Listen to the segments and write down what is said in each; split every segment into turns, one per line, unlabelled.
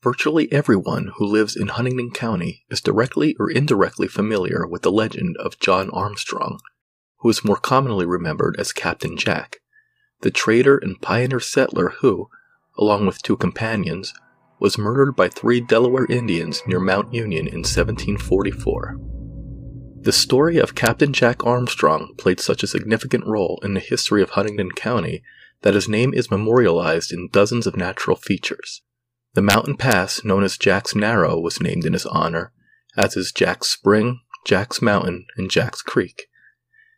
Virtually everyone who lives in Huntingdon County is directly or indirectly familiar with the legend of John Armstrong, who is more commonly remembered as Captain Jack, the trader and pioneer settler who, along with two companions, was murdered by three Delaware Indians near Mount Union in 1744. The story of Captain Jack Armstrong played such a significant role in the history of Huntingdon County that his name is memorialized in dozens of natural features. The mountain pass known as Jack's Narrow was named in his honor, as is Jack's Spring, Jack's Mountain, and Jack's Creek.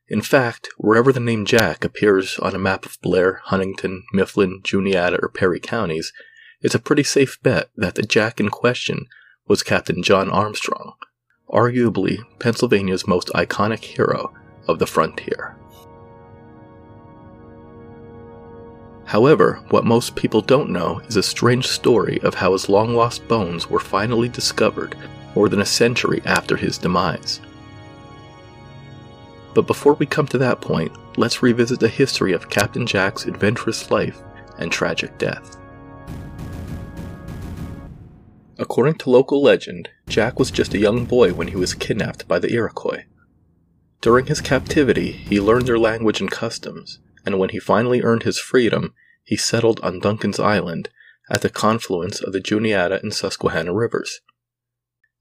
In fact, wherever the name Jack appears on a map of Blair, Huntingdon, Mifflin, Juniata, or Perry counties, it's a pretty safe bet that the Jack in question was Captain John Armstrong, arguably Pennsylvania's most iconic hero of the frontier. However, what most people don't know is a strange story of how his long lost bones were finally discovered more than a century after his demise. But before we come to that point, let's revisit the history of Captain Jack's adventurous life and tragic death. According to local legend, Jack was just a young boy when he was kidnapped by the Iroquois. During his captivity, he learned their language and customs, and when he finally earned his freedom, he settled on Duncan's Island at the confluence of the Juniata and Susquehanna rivers.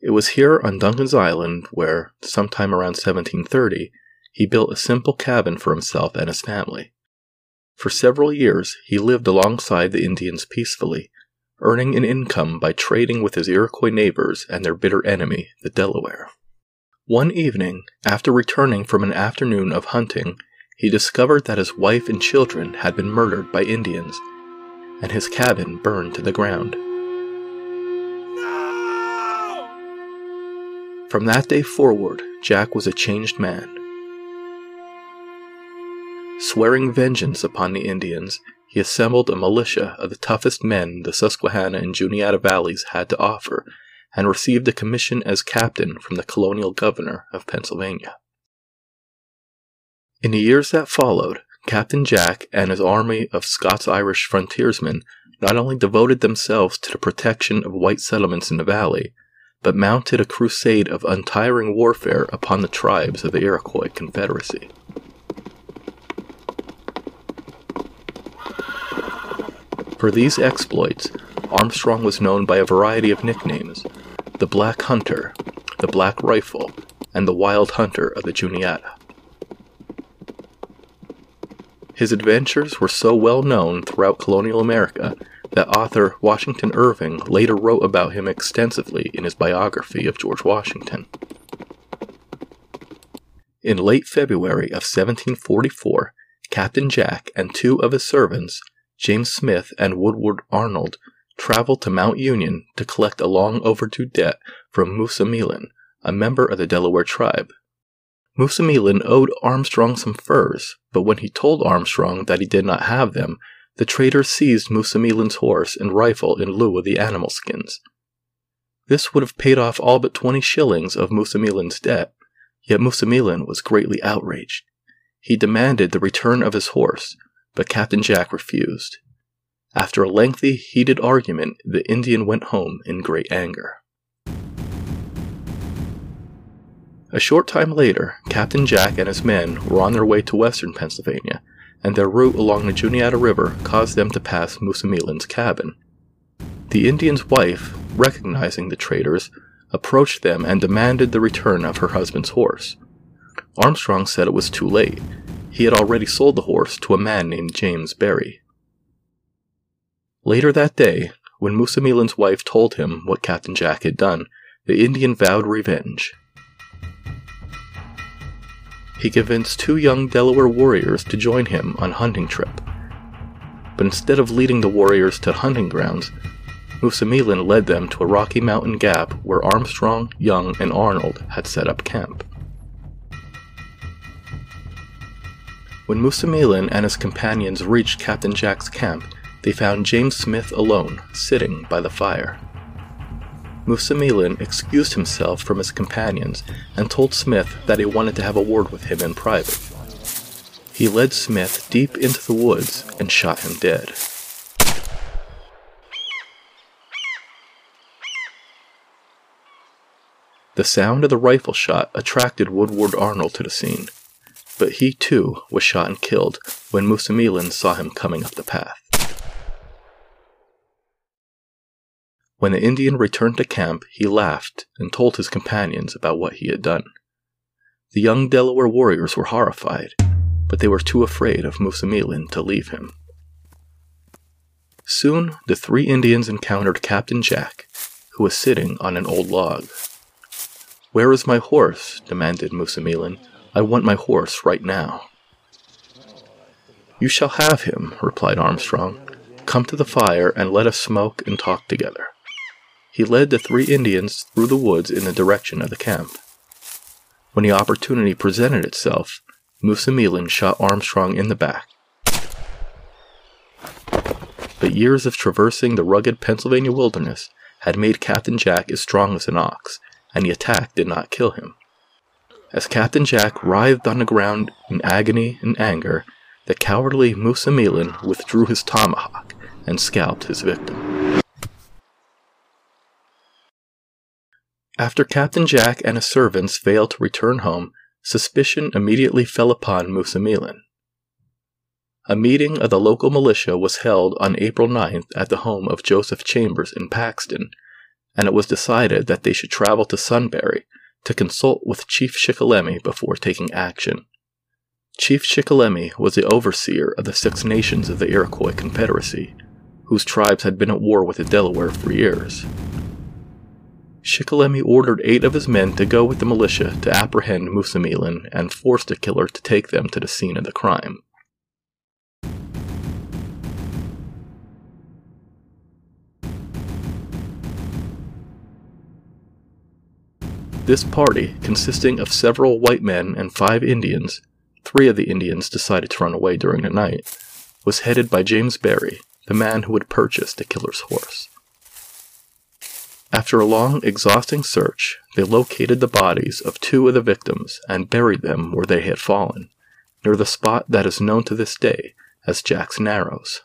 It was here on Duncan's Island where, sometime around 1730, he built a simple cabin for himself and his family. For several years, he lived alongside the Indians peacefully, earning an income by trading with his Iroquois neighbors and their bitter enemy, the Delaware. One evening, after returning from an afternoon of hunting, he discovered that his wife and children had been murdered by Indians, and his cabin burned to the ground. No! From that day forward, Jack was a changed man. Swearing vengeance upon the Indians, he assembled a militia of the toughest men the Susquehanna and Juniata valleys had to offer, and received a commission as captain from the colonial governor of Pennsylvania. In the years that followed, Captain Jack and his army of Scots Irish frontiersmen not only devoted themselves to the protection of white settlements in the valley, but mounted a crusade of untiring warfare upon the tribes of the Iroquois Confederacy. For these exploits, Armstrong was known by a variety of nicknames the Black Hunter, the Black Rifle, and the Wild Hunter of the Juniata. His adventures were so well known throughout colonial America that author Washington Irving later wrote about him extensively in his biography of George Washington. In late February of 1744, Captain Jack and two of his servants James Smith and Woodward Arnold traveled to Mount Union to collect a long overdue debt from Moosameelin, a member of the Delaware tribe. Moosameelin owed Armstrong some furs, but when he told Armstrong that he did not have them, the trader seized Moosameelin's horse and rifle in lieu of the animal skins. This would have paid off all but twenty shillings of Moosameelin's debt, yet Moosameelin was greatly outraged. He demanded the return of his horse, but Captain Jack refused. After a lengthy, heated argument, the Indian went home in great anger. A short time later, Captain Jack and his men were on their way to western Pennsylvania, and their route along the Juniata River caused them to pass Moosameelin's cabin. The Indian's wife, recognizing the traders, approached them and demanded the return of her husband's horse. Armstrong said it was too late, he had already sold the horse to a man named James Berry. Later that day, when Moosameelin's wife told him what Captain Jack had done, the Indian vowed revenge. He convinced two young Delaware warriors to join him on a hunting trip. But instead of leading the warriors to hunting grounds, Moosameelin led them to a rocky mountain gap where Armstrong, Young, and Arnold had set up camp. When Moosameelin and his companions reached Captain Jack's camp, they found James Smith alone, sitting by the fire. Moosameelin excused himself from his companions and told Smith that he wanted to have a word with him in private. He led Smith deep into the woods and shot him dead. The sound of the rifle shot attracted Woodward Arnold to the scene, but he too was shot and killed when Moosameelin saw him coming up the path. When the Indian returned to camp, he laughed and told his companions about what he had done. The young Delaware warriors were horrified, but they were too afraid of Moosameelin to leave him. Soon the three Indians encountered Captain Jack, who was sitting on an old log. Where is my horse? demanded Moosameelin. I want my horse right now. You shall have him, replied Armstrong. Come to the fire and let us smoke and talk together. He led the three Indians through the woods in the direction of the camp. When the opportunity presented itself, Moosameelin shot Armstrong in the back. But years of traversing the rugged Pennsylvania wilderness had made Captain Jack as strong as an ox, and the attack did not kill him. As Captain Jack writhed on the ground in agony and anger, the cowardly Moosameelin withdrew his tomahawk and scalped his victim. After Captain Jack and his servants failed to return home, suspicion immediately fell upon Moosameelin. A meeting of the local militia was held on April 9th at the home of Joseph Chambers in Paxton, and it was decided that they should travel to Sunbury to consult with Chief Shikellamy before taking action. Chief Shikellamy was the overseer of the Six Nations of the Iroquois Confederacy, whose tribes had been at war with the Delaware for years. Shikellamy ordered eight of his men to go with the militia to apprehend Moosameelin and force the killer to take them to the scene of the crime. This party, consisting of several white men and five Indians, three of the Indians decided to run away during the night, was headed by James Berry, the man who had purchased the killer's horse. After a long, exhausting search, they located the bodies of two of the victims and buried them where they had fallen, near the spot that is known to this day as Jack's Narrows.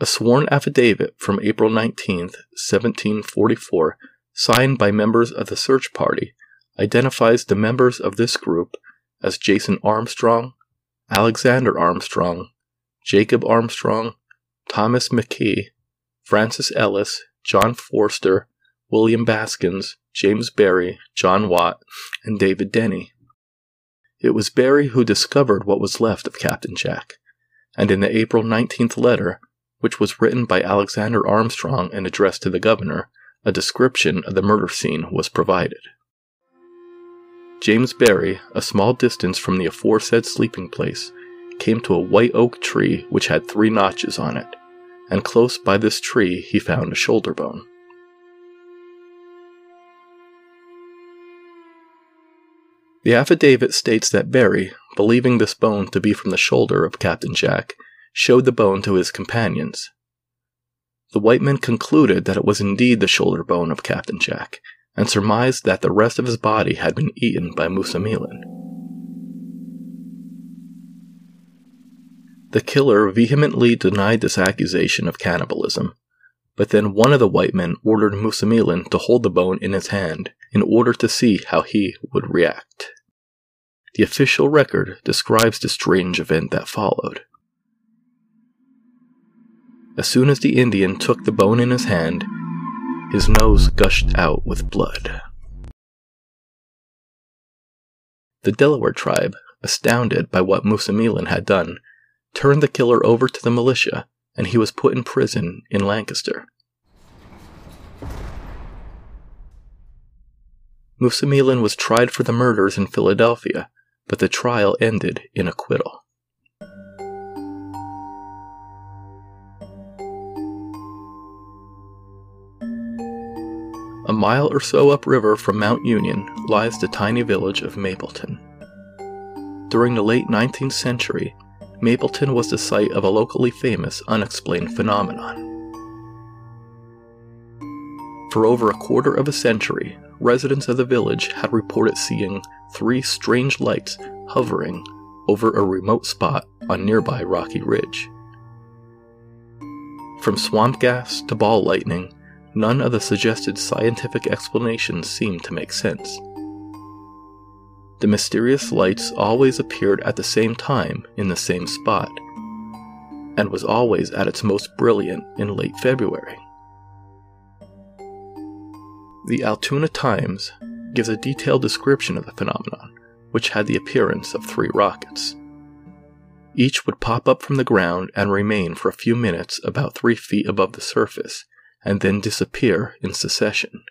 A sworn affidavit from April 19, 1744, signed by members of the search party, identifies the members of this group as Jason Armstrong, Alexander Armstrong, Jacob Armstrong, Thomas McKee, Francis Ellis, John Forster, William Baskins, James Berry, John Watt, and David Denny. It was Berry who discovered what was left of Captain Jack, and in the April 19th letter, which was written by Alexander Armstrong and addressed to the governor, a description of the murder scene was provided. James Berry, a small distance from the aforesaid sleeping place, came to a white oak tree which had three notches on it and close by this tree he found a shoulder bone. The affidavit states that Berry, believing this bone to be from the shoulder of Captain Jack, showed the bone to his companions. The white men concluded that it was indeed the shoulder bone of Captain Jack, and surmised that the rest of his body had been eaten by Moosameelin. The killer vehemently denied this accusation of cannibalism, but then one of the white men ordered Moosameelin to hold the bone in his hand in order to see how he would react. The official record describes the strange event that followed. As soon as the Indian took the bone in his hand, his nose gushed out with blood. The Delaware tribe, astounded by what Moosameelin had done, turned the killer over to the militia, and he was put in prison in Lancaster. Moosameelin was tried for the murders in Philadelphia, but the trial ended in acquittal. A mile or so upriver from Mount Union lies the tiny village of Mapleton. During the late 19th century, Mapleton was the site of a locally famous unexplained phenomenon. For over a quarter of a century, residents of the village had reported seeing three strange lights hovering over a remote spot on nearby Rocky Ridge. From swamp gas to ball lightning, none of the suggested scientific explanations seemed to make sense. The mysterious lights always appeared at the same time in the same spot, and was always at its most brilliant in late February. The Altoona Times gives a detailed description of the phenomenon, which had the appearance of three rockets. Each would pop up from the ground and remain for a few minutes about three feet above the surface, and then disappear in succession.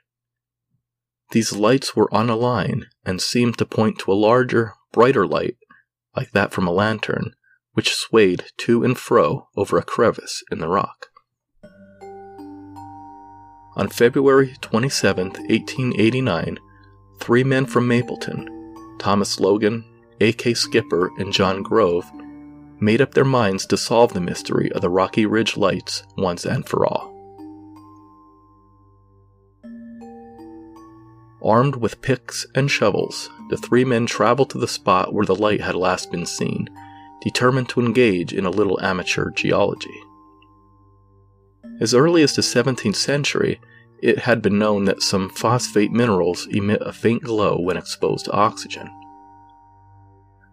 These lights were on a line and seemed to point to a larger, brighter light, like that from a lantern, which swayed to and fro over a crevice in the rock. On February 27, 1889, three men from Mapleton, Thomas Logan, A.K. Skipper, and John Grove, made up their minds to solve the mystery of the Rocky Ridge lights once and for all. Armed with picks and shovels, the three men traveled to the spot where the light had last been seen, determined to engage in a little amateur geology. As early as the 17th century, it had been known that some phosphate minerals emit a faint glow when exposed to oxygen.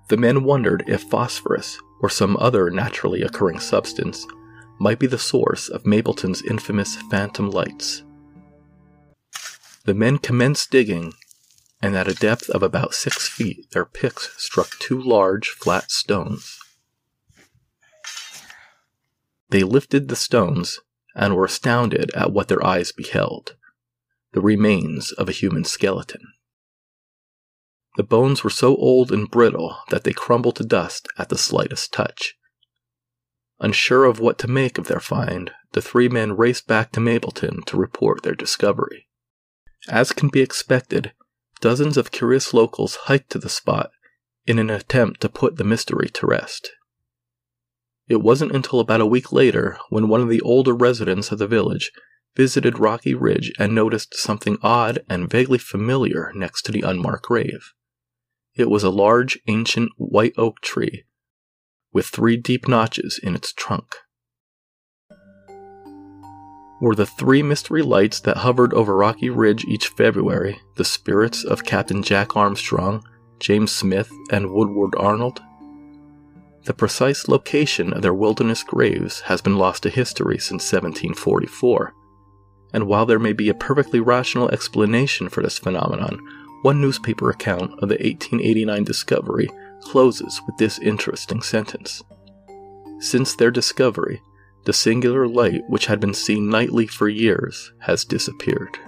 The men wondered if phosphorus, or some other naturally occurring substance, might be the source of Mapleton's infamous phantom lights. The men commenced digging, and at a depth of about six feet, their picks struck two large, flat stones. They lifted the stones and were astounded at what their eyes beheld the remains of a human skeleton. The bones were so old and brittle that they crumbled to dust at the slightest touch. Unsure of what to make of their find, the three men raced back to Mapleton to report their discovery. As can be expected, dozens of curious locals hiked to the spot in an attempt to put the mystery to rest. It wasn't until about a week later when one of the older residents of the village visited Rocky Ridge and noticed something odd and vaguely familiar next to the unmarked grave. It was a large, ancient white oak tree with three deep notches in its trunk. Were the three mystery lights that hovered over Rocky Ridge each February the spirits of Captain Jack Armstrong, James Smith, and Woodward Arnold? The precise location of their wilderness graves has been lost to history since 1744, and while there may be a perfectly rational explanation for this phenomenon, one newspaper account of the 1889 discovery closes with this interesting sentence. Since their discovery, the singular light which had been seen nightly for years has disappeared.